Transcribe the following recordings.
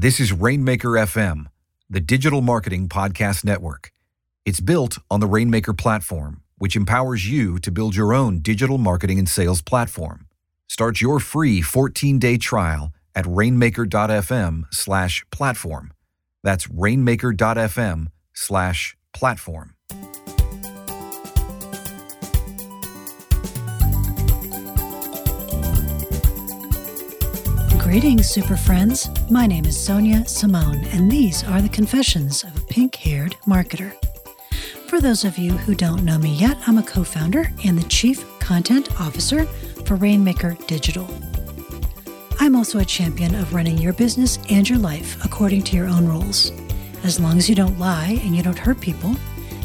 This is Rainmaker FM, the digital marketing podcast network. It's built on the Rainmaker platform, which empowers you to build your own digital marketing and sales platform. Start your free 14-day trial at rainmaker.fm slash platform. That's rainmaker.fm Greetings, super friends. My name is Sonia Simone, and these are the confessions of a pink haired marketer. For those of you who don't know me yet, I'm a co founder and the chief content officer for Rainmaker Digital. I'm also a champion of running your business and your life according to your own rules. As long as you don't lie and you don't hurt people,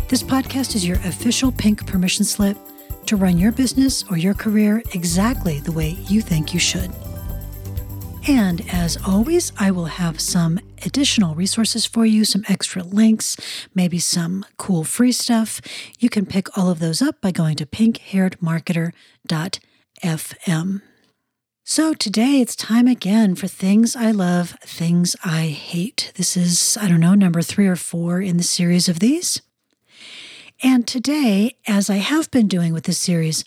this podcast is your official pink permission slip to run your business or your career exactly the way you think you should. And as always, I will have some additional resources for you, some extra links, maybe some cool free stuff. You can pick all of those up by going to pinkhairedmarketer.fm. So today it's time again for Things I Love, Things I Hate. This is, I don't know, number three or four in the series of these. And today, as I have been doing with this series,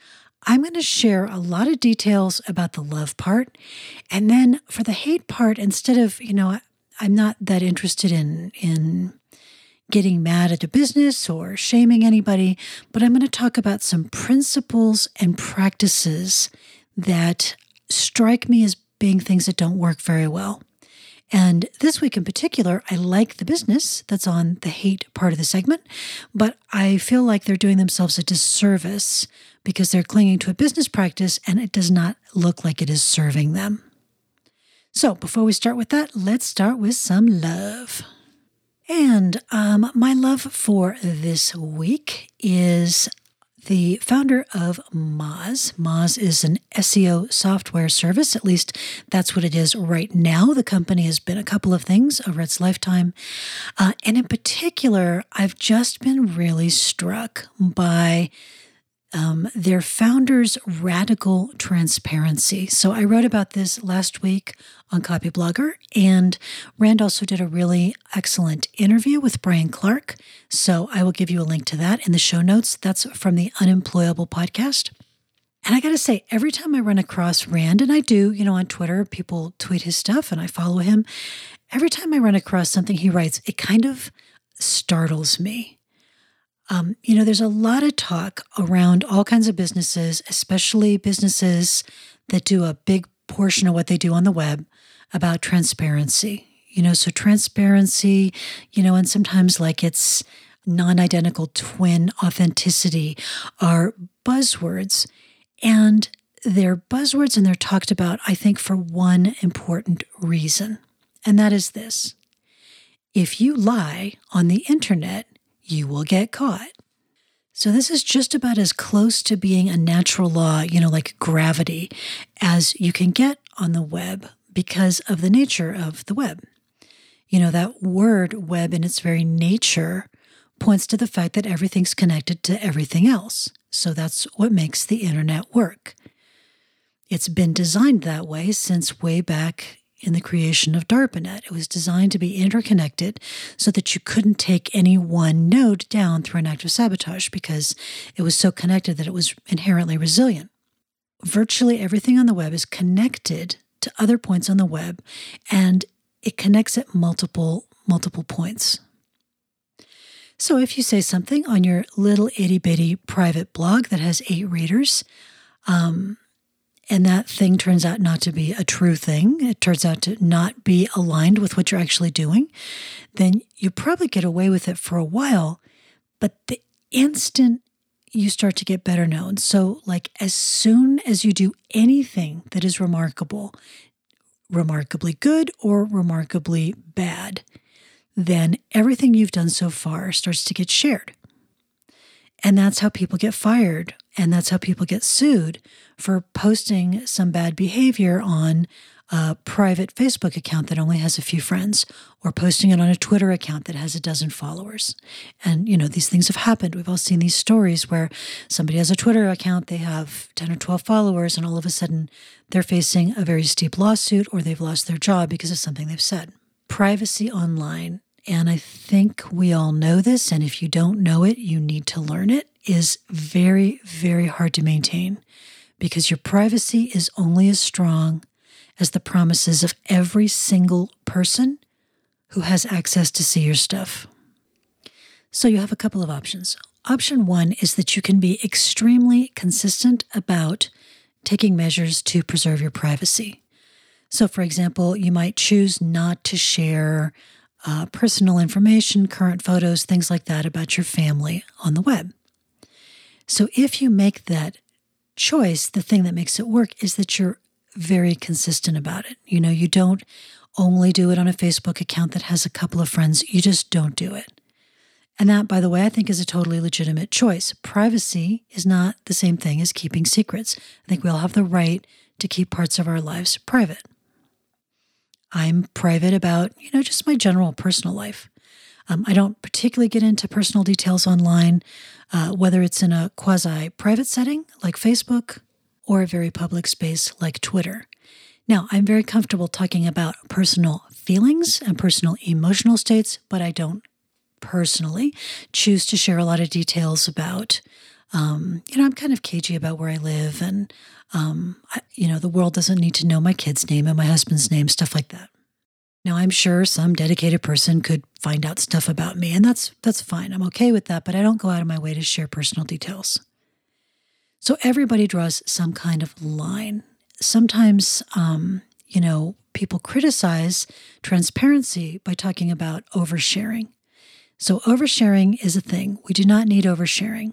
I'm going to share a lot of details about the love part. And then for the hate part, instead of, you know, I'm not that interested in, in, getting mad at a business or shaming anybody, but I'm going to talk about some principles and practices that strike me as being things that don't work very well. And this week in particular, I like the business that's on the hate part of the segment, but I feel like they're doing themselves a disservice because they're clinging to a business practice and it does not look like it is serving them. So, before we start with that, let's start with some love. And um, my love for this week is the founder of Moz. Moz is an SEO software service. At least that's what it is right now. The company has been a couple of things over its lifetime. Uh, and in particular, I've just been really struck by um, their founder's radical transparency. So I wrote about this last week on Copyblogger, and Rand also did a really excellent interview with Brian Clark. So I will give you a link to that in the show notes. That's from the Unemployable podcast. And I got to say, every time I run across Rand, and I do, you know, on Twitter, people tweet his stuff and I follow him. Every time I run across something he writes, it kind of startles me um, you know, there's a lot of talk around all kinds of businesses, especially businesses that do a big portion of what they do on the web about transparency. You know, so transparency, you know, and sometimes like it's non identical twin authenticity are buzzwords. And they're buzzwords and they're talked about, I think, for one important reason. And that is this if you lie on the internet, you will get caught. So, this is just about as close to being a natural law, you know, like gravity, as you can get on the web because of the nature of the web. You know, that word web in its very nature points to the fact that everything's connected to everything else. So, that's what makes the internet work. It's been designed that way since way back in the creation of DARPANET. It was designed to be interconnected so that you couldn't take any one node down through an act of sabotage because it was so connected that it was inherently resilient. Virtually everything on the web is connected to other points on the web and it connects at multiple multiple points. So if you say something on your little itty bitty private blog that has eight readers, um, and that thing turns out not to be a true thing, it turns out to not be aligned with what you're actually doing, then you probably get away with it for a while. But the instant you start to get better known, so like as soon as you do anything that is remarkable, remarkably good or remarkably bad, then everything you've done so far starts to get shared. And that's how people get fired. And that's how people get sued for posting some bad behavior on a private Facebook account that only has a few friends or posting it on a Twitter account that has a dozen followers. And, you know, these things have happened. We've all seen these stories where somebody has a Twitter account, they have 10 or 12 followers, and all of a sudden they're facing a very steep lawsuit or they've lost their job because of something they've said privacy online, and I think we all know this, and if you don't know it, you need to learn it, is very, very hard to maintain because your privacy is only as strong as the promises of every single person who has access to see your stuff. So you have a couple of options. Option one is that you can be extremely consistent about taking measures to preserve your privacy. So, for example, you might choose not to share uh, personal information, current photos, things like that about your family on the web. So, if you make that choice, the thing that makes it work is that you're very consistent about it. You know, you don't only do it on a Facebook account that has a couple of friends, you just don't do it. And that, by the way, I think is a totally legitimate choice. Privacy is not the same thing as keeping secrets. I think we all have the right to keep parts of our lives private. I'm private about, you know, just my general personal life. Um, I don't particularly get into personal details online, uh, whether it's in a quasi private setting like Facebook or a very public space like Twitter. Now, I'm very comfortable talking about personal feelings and personal emotional states, but I don't personally choose to share a lot of details about. Um, you know, I'm kind of cagey about where I live, and um, I, you know, the world doesn't need to know my kid's name and my husband's name, stuff like that. Now, I'm sure some dedicated person could find out stuff about me, and that's that's fine. I'm okay with that, but I don't go out of my way to share personal details. So everybody draws some kind of line. Sometimes, um, you know, people criticize transparency by talking about oversharing. So, oversharing is a thing. We do not need oversharing.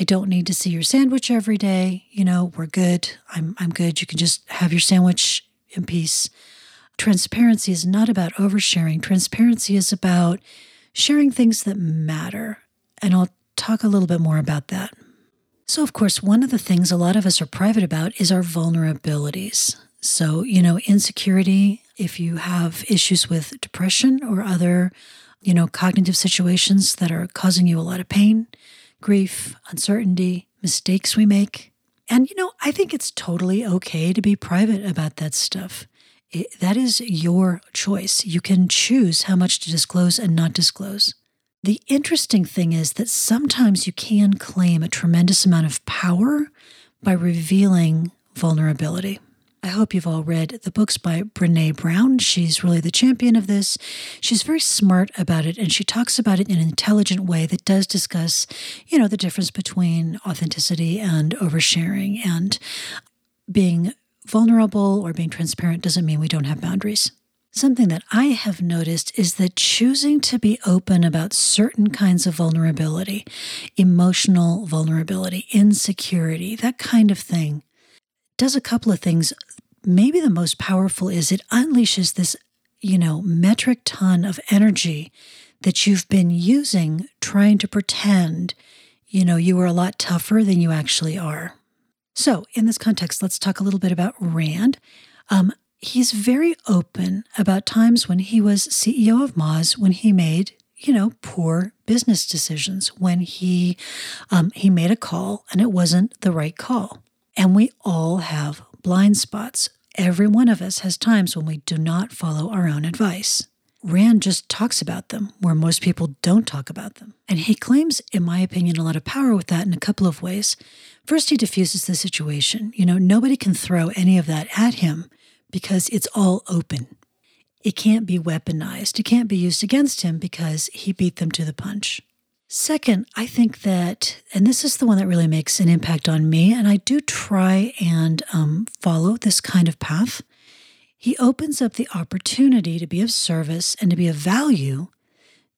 I don't need to see your sandwich every day. You know, we're good. I'm, I'm good. You can just have your sandwich in peace. Transparency is not about oversharing. Transparency is about sharing things that matter. And I'll talk a little bit more about that. So, of course, one of the things a lot of us are private about is our vulnerabilities. So, you know, insecurity, if you have issues with depression or other you know, cognitive situations that are causing you a lot of pain, grief, uncertainty, mistakes we make. And, you know, I think it's totally okay to be private about that stuff. It, that is your choice. You can choose how much to disclose and not disclose. The interesting thing is that sometimes you can claim a tremendous amount of power by revealing vulnerability. I hope you've all read the books by Brene Brown. She's really the champion of this. She's very smart about it, and she talks about it in an intelligent way that does discuss, you know, the difference between authenticity and oversharing. And being vulnerable or being transparent doesn't mean we don't have boundaries. Something that I have noticed is that choosing to be open about certain kinds of vulnerability, emotional vulnerability, insecurity, that kind of thing, does a couple of things maybe the most powerful is it unleashes this, you know, metric ton of energy that you've been using trying to pretend, you know, you were a lot tougher than you actually are. So, in this context, let's talk a little bit about Rand. Um, he's very open about times when he was CEO of Moz, when he made, you know, poor business decisions, when he um, he made a call and it wasn't the right call. And we all have blind spots. Every one of us has times when we do not follow our own advice. Rand just talks about them where most people don't talk about them. And he claims, in my opinion, a lot of power with that in a couple of ways. First, he diffuses the situation. You know, nobody can throw any of that at him because it's all open. It can't be weaponized. It can't be used against him because he beat them to the punch. Second, I think that, and this is the one that really makes an impact on me, and I do try and um, follow this kind of path. He opens up the opportunity to be of service and to be of value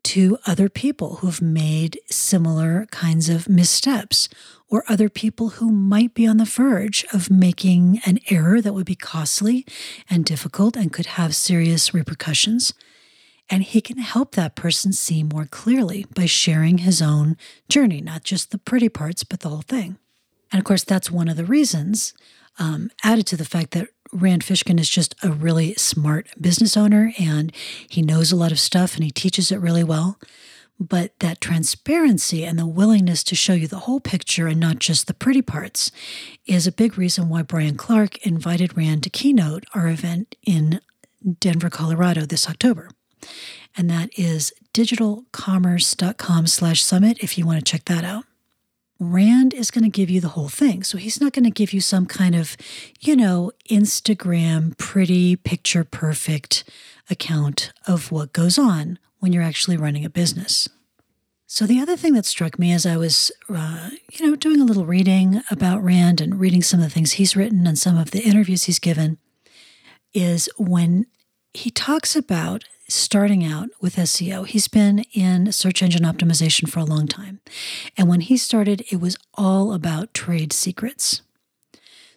to other people who've made similar kinds of missteps, or other people who might be on the verge of making an error that would be costly and difficult and could have serious repercussions. And he can help that person see more clearly by sharing his own journey, not just the pretty parts, but the whole thing. And of course, that's one of the reasons, um, added to the fact that Rand Fishkin is just a really smart business owner and he knows a lot of stuff and he teaches it really well. But that transparency and the willingness to show you the whole picture and not just the pretty parts is a big reason why Brian Clark invited Rand to keynote our event in Denver, Colorado this October. And that is digitalcommerce.com slash summit if you want to check that out. Rand is going to give you the whole thing. So he's not going to give you some kind of, you know, Instagram pretty picture perfect account of what goes on when you're actually running a business. So the other thing that struck me as I was, uh, you know, doing a little reading about Rand and reading some of the things he's written and some of the interviews he's given is when he talks about starting out with SEO. He's been in search engine optimization for a long time. And when he started, it was all about trade secrets.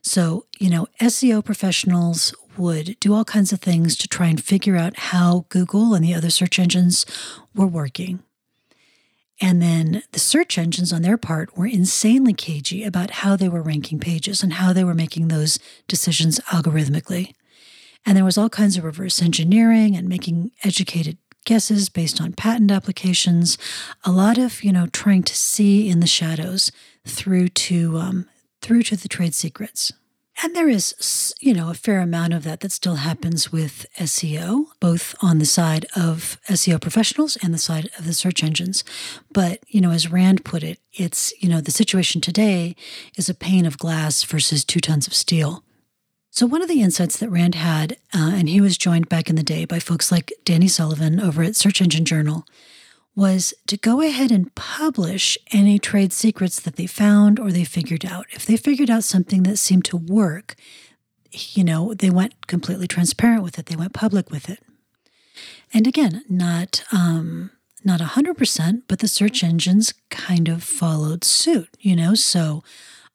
So, you know, SEO professionals would do all kinds of things to try and figure out how Google and the other search engines were working. And then the search engines on their part were insanely cagey about how they were ranking pages and how they were making those decisions algorithmically. And there was all kinds of reverse engineering and making educated guesses based on patent applications. A lot of, you know, trying to see in the shadows through to um, through to the trade secrets. And there is, you know, a fair amount of that that still happens with SEO, both on the side of SEO professionals and the side of the search engines. But, you know, as Rand put it, it's, you know, the situation today is a pane of glass versus two tons of steel. So, one of the insights that Rand had, uh, and he was joined back in the day by folks like Danny Sullivan over at Search Engine Journal, was to go ahead and publish any trade secrets that they found or they figured out. If they figured out something that seemed to work, you know, they went completely transparent with it. They went public with it. And again, not um, not hundred percent, but the search engines kind of followed suit. You know, so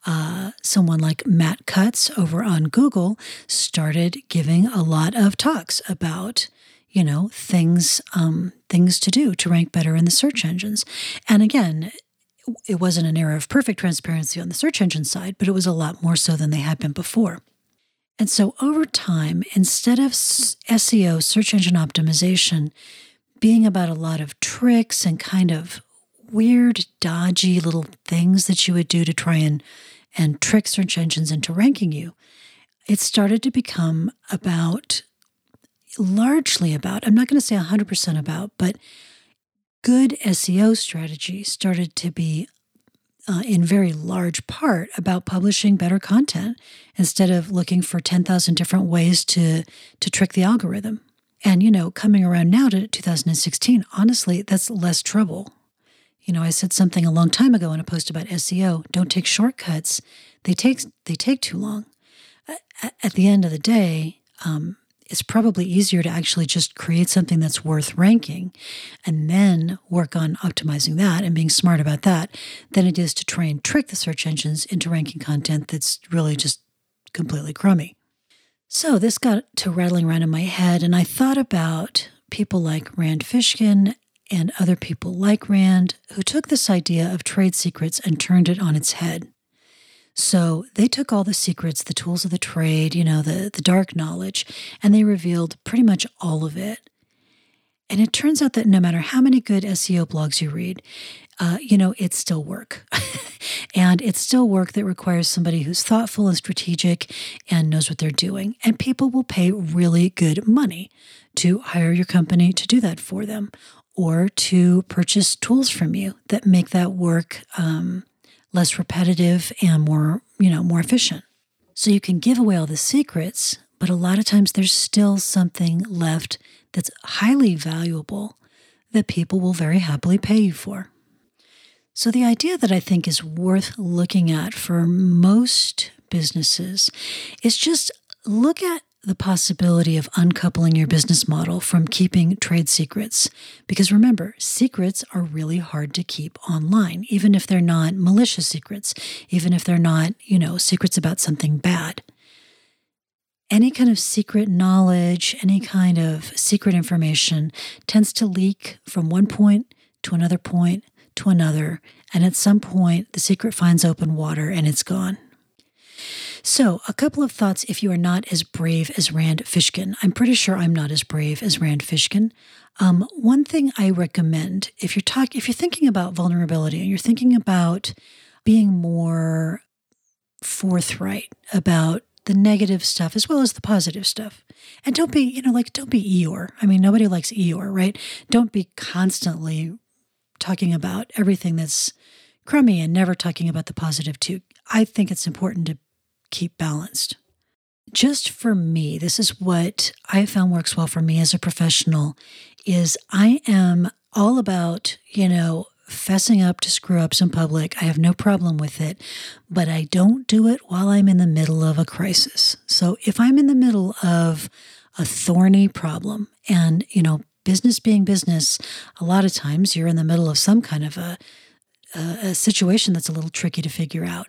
uh, someone like Matt Cutts over on Google started giving a lot of talks about you know things um, things to do to rank better in the search engines. And again it wasn't an era of perfect transparency on the search engine side but it was a lot more so than they had been before. And so over time instead of seo search engine optimization being about a lot of tricks and kind of weird dodgy little things that you would do to try and and trick search engines into ranking you it started to become about largely about, I'm not going to say 100% about, but good SEO strategy started to be uh, in very large part about publishing better content instead of looking for 10,000 different ways to to trick the algorithm. And you know, coming around now to 2016, honestly, that's less trouble. You know, I said something a long time ago in a post about SEO, don't take shortcuts. They take they take too long. At the end of the day, um, it's probably easier to actually just create something that's worth ranking and then work on optimizing that and being smart about that than it is to try and trick the search engines into ranking content that's really just completely crummy. So this got to rattling around in my head, and I thought about people like Rand Fishkin and other people like Rand who took this idea of trade secrets and turned it on its head. So they took all the secrets, the tools of the trade, you know, the, the dark knowledge, and they revealed pretty much all of it. And it turns out that no matter how many good SEO blogs you read, uh, you know, it's still work. and it's still work that requires somebody who's thoughtful and strategic and knows what they're doing. And people will pay really good money to hire your company to do that for them or to purchase tools from you that make that work um, less repetitive and more, you know, more efficient. So you can give away all the secrets, but a lot of times there's still something left that's highly valuable that people will very happily pay you for. So the idea that I think is worth looking at for most businesses is just look at the possibility of uncoupling your business model from keeping trade secrets. Because remember, secrets are really hard to keep online, even if they're not malicious secrets, even if they're not, you know, secrets about something bad. Any kind of secret knowledge, any kind of secret information tends to leak from one point to another point to another. And at some point, the secret finds open water and it's gone. So, a couple of thoughts if you are not as brave as Rand Fishkin. I'm pretty sure I'm not as brave as Rand Fishkin. Um, one thing I recommend if you're talking, if you're thinking about vulnerability and you're thinking about being more forthright about the negative stuff as well as the positive stuff. And don't be, you know, like, don't be Eeyore. I mean, nobody likes Eeyore, right? Don't be constantly talking about everything that's crummy and never talking about the positive too. I think it's important to keep balanced. Just for me, this is what I found works well for me as a professional is I am all about, you know, fessing up to screw ups in public. I have no problem with it, but I don't do it while I'm in the middle of a crisis. So if I'm in the middle of a thorny problem and, you know, business being business, a lot of times you're in the middle of some kind of a, a, situation that's a little tricky to figure out.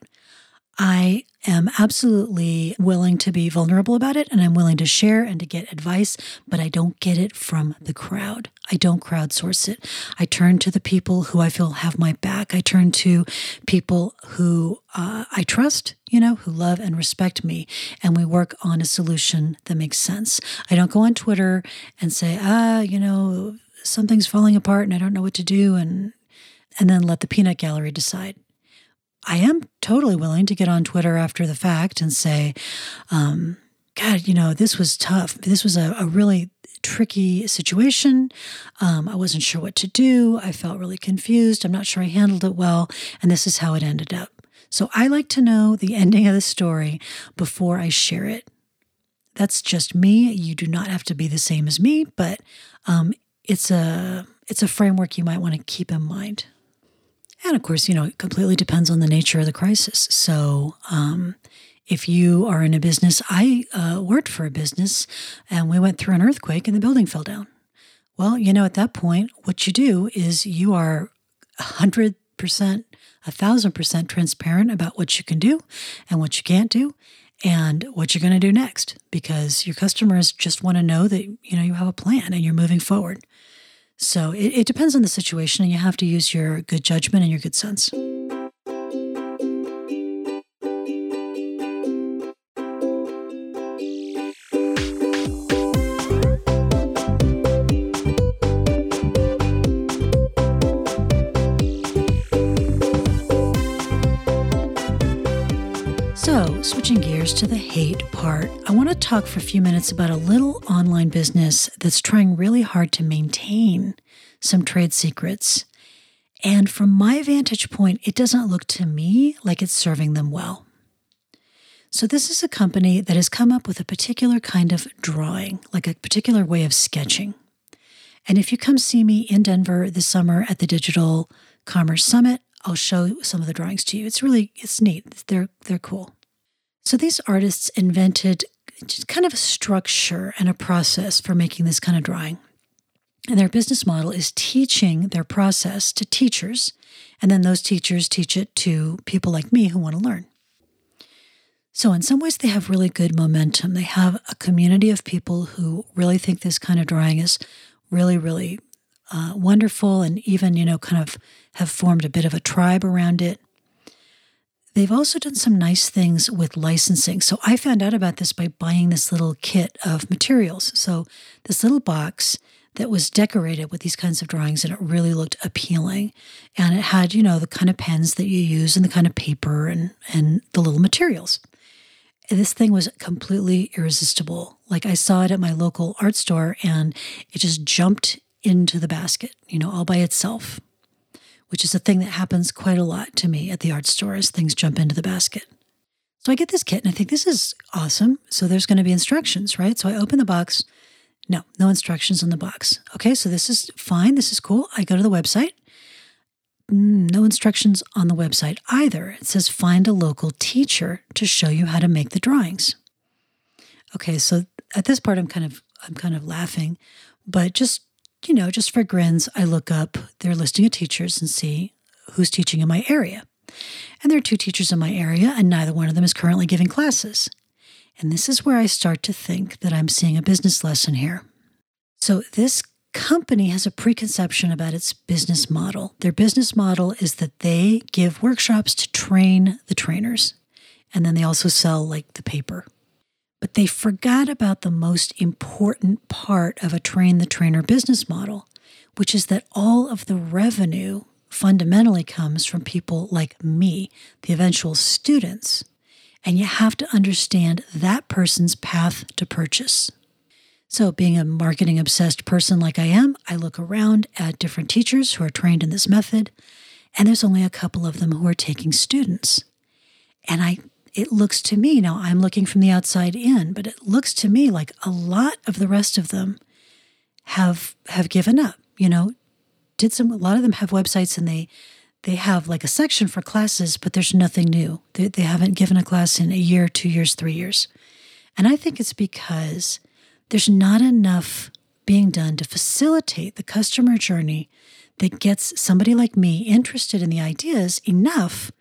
I am absolutely willing to be vulnerable about it and I'm willing to share and to get advice, but I don't get it from the crowd. I don't crowdsource it. I turn to the people who I feel have my back. I turn to people who uh, I trust, you know, who love and respect me, and we work on a solution that makes sense. I don't go on Twitter and say, ah, you know, something's falling apart and I don't know what to do, and and then let the peanut gallery decide. I am totally willing to get on Twitter after the fact and say, um, God, you know, this was tough. This was a, a really tricky situation. Um, I wasn't sure what to do. I felt really confused. I'm not sure I handled it well. And this is how it ended up. So I like to know the ending of the story before I share it. That's just me. You do not have to be the same as me, but um, it's a it's a framework you might want to keep in mind. And of course, you know, it completely depends on the nature of the crisis. So, um, if you are in a business, I uh, worked for a business and we went through an earthquake and the building fell down. Well, you know, at that point, what you do is you are 100%, a 1000% transparent about what you can do and what you can't do and what you're going to do next because your customers just want to know that you know you have a plan and you're moving forward. So it, it depends on the situation, and you have to use your good judgment and your good sense. To the hate part, I want to talk for a few minutes about a little online business that's trying really hard to maintain some trade secrets. And from my vantage point, it doesn't look to me like it's serving them well. So, this is a company that has come up with a particular kind of drawing, like a particular way of sketching. And if you come see me in Denver this summer at the Digital Commerce Summit, I'll show some of the drawings to you. It's really it's neat. They're they're cool. So these artists invented just kind of a structure and a process for making this kind of drawing. And their business model is teaching their process to teachers, and then those teachers teach it to people like me who want to learn. So, in some ways, they have really good momentum. They have a community of people who really think this kind of drawing is really, really uh, wonderful, and even, you know, kind of have formed a bit of a tribe around it. They've also done some nice things with licensing. So I found out about this by buying this little kit of materials. So this little box that was decorated with these kinds of drawings and it really looked appealing. And it had, you know, the kind of pens that you use and the kind of paper and and the little materials. This thing was completely irresistible. Like I saw it at my local art store and it just jumped into the basket, you know, all by itself which is a thing that happens quite a lot to me at the art store as things jump into the basket. So I get this kit and I think this is awesome. So there's going to be instructions, right? So I open the box. No, no instructions on the box. Okay, so this is fine. This is cool. I go to the website. Mm, no instructions on the website either. It says find a local teacher to show you how to make the drawings. Okay, so at this part I'm kind of I'm kind of laughing, but just you know, just for grins, I look up their listing of teachers and see who's teaching in my area. And there are two teachers in my area, and neither one of them is currently giving classes. And this is where I start to think that I'm seeing a business lesson here. So, this company has a preconception about its business model. Their business model is that they give workshops to train the trainers, and then they also sell like the paper. But they forgot about the most important part of a train the trainer business model, which is that all of the revenue fundamentally comes from people like me, the eventual students. And you have to understand that person's path to purchase. So, being a marketing obsessed person like I am, I look around at different teachers who are trained in this method, and there's only a couple of them who are taking students. And I it looks to me now I'm looking from the outside in, but it looks to me like a lot of the rest of them have have given up, you know, did some a lot of them have websites and they they have like a section for classes, but there's nothing new. They, they haven't given a class in a year, two years, three years. And I think it's because there's not enough being done to facilitate the customer journey that gets somebody like me interested in the ideas enough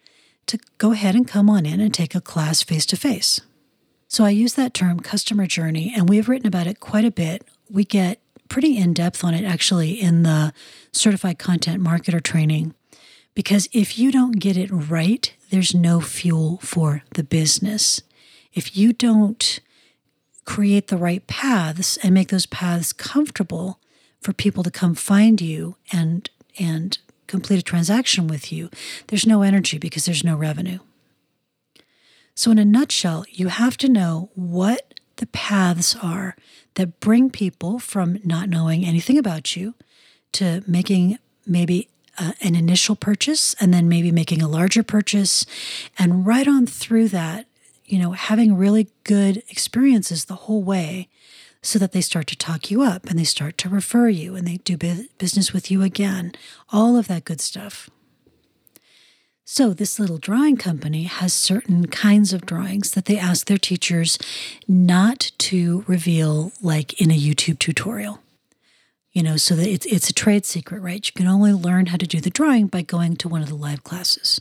to go ahead and come on in and take a class face to face. So I use that term customer journey, and we've written about it quite a bit. We get pretty in depth on it actually in the certified content marketer training. Because if you don't get it right, there's no fuel for the business. If you don't create the right paths and make those paths comfortable for people to come find you and and complete a transaction with you, there's no energy because there's no revenue. So in a nutshell, you have to know what the paths are that bring people from not knowing anything about you to making maybe uh, an initial purchase and then maybe making a larger purchase and right on through that you know, having really good experiences the whole way so that they start to talk you up and they start to refer you and they do business with you again. All of that good stuff. So, this little drawing company has certain kinds of drawings that they ask their teachers not to reveal, like in a YouTube tutorial. You know, so that it's, it's a trade secret, right? You can only learn how to do the drawing by going to one of the live classes.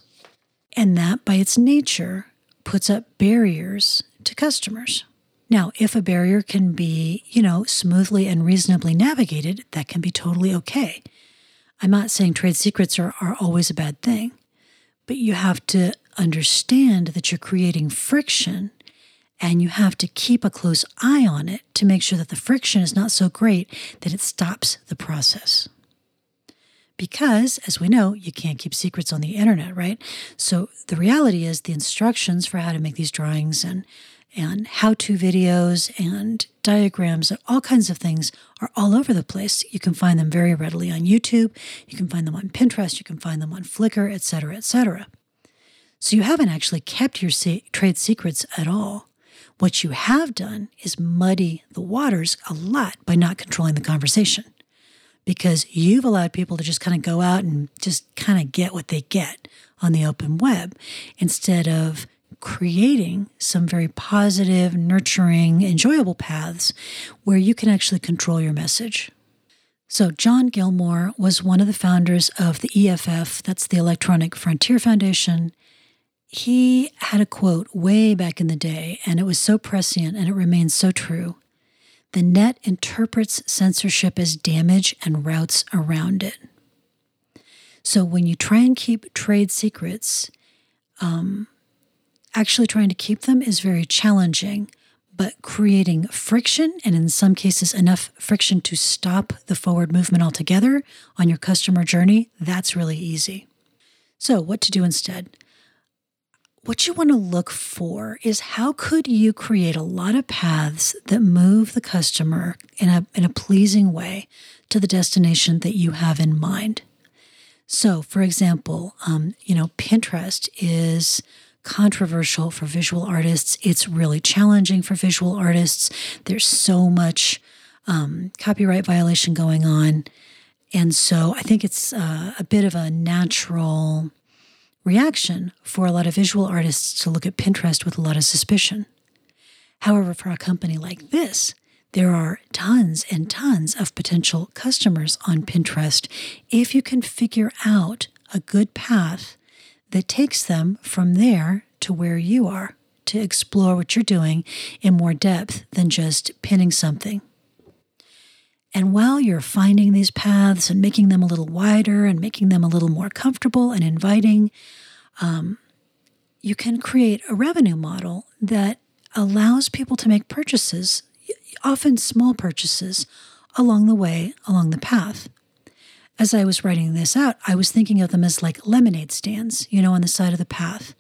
And that, by its nature, puts up barriers to customers. Now, if a barrier can be, you know, smoothly and reasonably navigated, that can be totally okay. I'm not saying trade secrets are, are always a bad thing, but you have to understand that you're creating friction and you have to keep a close eye on it to make sure that the friction is not so great that it stops the process because, as we know, you can't keep secrets on the internet, right? So the reality is the instructions for how to make these drawings and and how-to videos and diagrams and all kinds of things are all over the place. You can find them very readily on YouTube. You can find them on Pinterest. You can find them on Flickr, etc., etc. So you haven't actually kept your trade secrets at all. What you have done is muddy the waters a lot by not controlling the conversation because you've allowed people to just kind of go out and just kind of get what they get on the open web instead of creating some very positive, nurturing, enjoyable paths where you can actually control your message. So, John Gilmore was one of the founders of the EFF, that's the Electronic Frontier Foundation. He had a quote way back in the day, and it was so prescient and it remains so true. The net interprets censorship as damage and routes around it. So when you try and keep trade secrets, um, actually trying to keep them is very challenging. But creating friction, and in some cases, enough friction to stop the forward movement altogether on your customer journey, that's really easy. So, what to do instead? what you want to look for is how could you create a lot of paths that move the customer in a, in a pleasing way to the destination that you have in mind. So, for example, um, you know, Pinterest is controversial for visual artists. It's really challenging for visual artists. There's so much um, copyright violation going on. And so I think it's uh, a bit of a natural reaction for a lot of visual artists to look at Pinterest with a lot of suspicion. However, for a company like this, there are tons and tons of potential customers on Pinterest if you can figure out a good path that takes them from there to where you are to explore what you're doing in more depth than just pinning something. And while you're finding these paths and making them a little wider and making them a little more comfortable and inviting, um, you can create a revenue model that allows people to make purchases, often small purchases, along the way, along the path. As I was writing this out, I was thinking of them as like lemonade stands, you know, on the side of the path.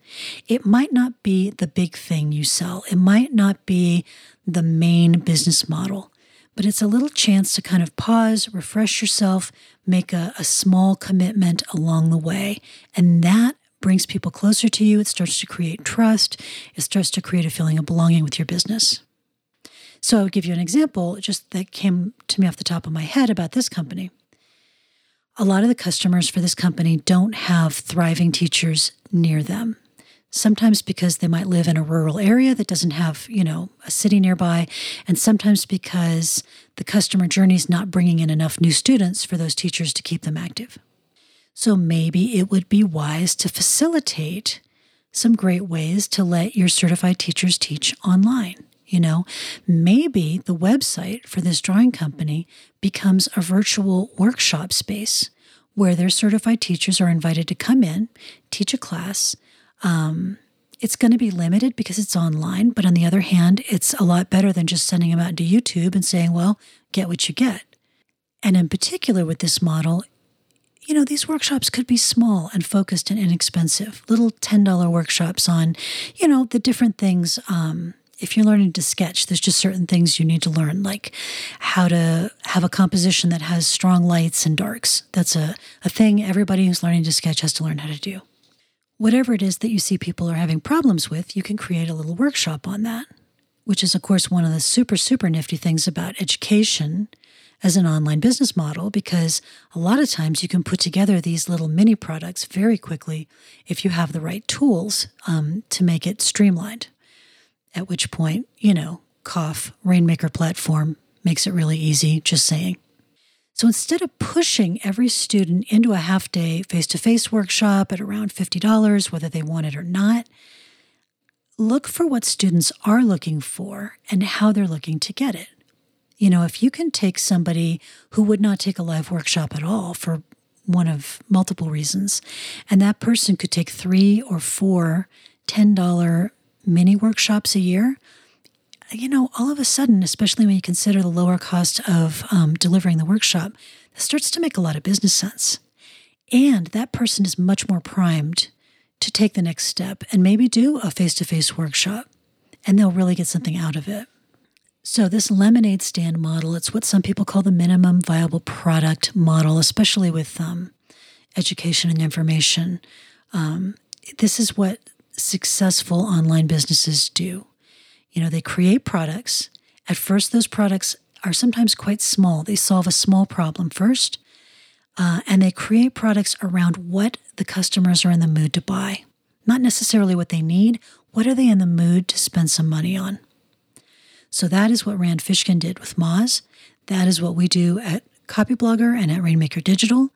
It might not be the big thing you sell, it might not be the main business model, but it's a little chance to kind of pause, refresh yourself, make a, a small commitment along the way. And that brings people closer to you. It starts to create trust, it starts to create a feeling of belonging with your business. So I'll give you an example just that came to me off the top of my head about this company. A lot of the customers for this company don't have thriving teachers near them. Sometimes because they might live in a rural area that doesn't have, you know, a city nearby, and sometimes because the customer journey is not bringing in enough new students for those teachers to keep them active. So maybe it would be wise to facilitate some great ways to let your certified teachers teach online. You know, maybe the website for this drawing company becomes a virtual workshop space where their certified teachers are invited to come in, teach a class. Um, it's going to be limited because it's online, but on the other hand, it's a lot better than just sending them out to YouTube and saying, well, get what you get. And in particular, with this model, you know, these workshops could be small and focused and inexpensive, little $10 workshops on, you know, the different things um, if you're learning to sketch, there's just certain things you need to learn, like how to have a composition that has strong lights and darks. That's a, a thing everybody who's learning to sketch has to learn how to do. Whatever it is that you see people are having problems with, you can create a little workshop on that, which is, of course, one of the super, super nifty things about education as an online business model, because a lot of times you can put together these little mini products very quickly if you have the right tools um, to make it streamlined at which point, you know, cough, Rainmaker platform makes it really easy, just saying. So instead of pushing every student into a half day face to face workshop at around $50, whether they want it or not, look for what students are looking for and how they're looking to get it. You know, if you can take somebody who would not take a live workshop at all for one of multiple reasons, and that person could take three or four $10 mini workshops a year, you know, all of a sudden, especially when you consider the lower cost of um, delivering the workshop, that starts to make a lot of business sense. And that person is much more primed to take the next step and maybe do a face to face workshop, and they'll really get something out of it. So, this lemonade stand model, it's what some people call the minimum viable product model, especially with um, education and information. Um, this is what successful online businesses do. You know, they create products. At first, those products are sometimes quite small. They solve a small problem first, uh, and they create products around what the customers are in the mood to buy. Not necessarily what they need, what are they in the mood to spend some money on? So that is what Rand Fishkin did with Moz. That is what we do at Copyblogger and at Rainmaker Digital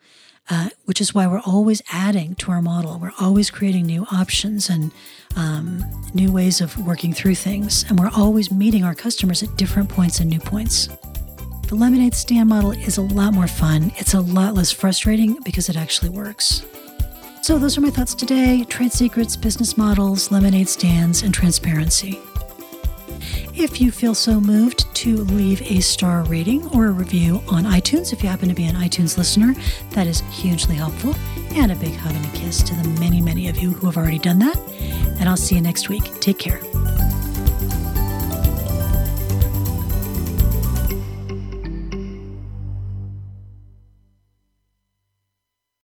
uh, which is why we're always adding to our model. We're always creating new options and um, new ways of working through things. And we're always meeting our customers at different points and new points. The lemonade stand model is a lot more fun. It's a lot less frustrating because it actually works. So, those are my thoughts today trade secrets, business models, lemonade stands, and transparency. If you feel so moved to leave a star rating or a review on iTunes, if you happen to be an iTunes listener, that is hugely helpful. And a big hug and a kiss to the many, many of you who have already done that. And I'll see you next week. Take care.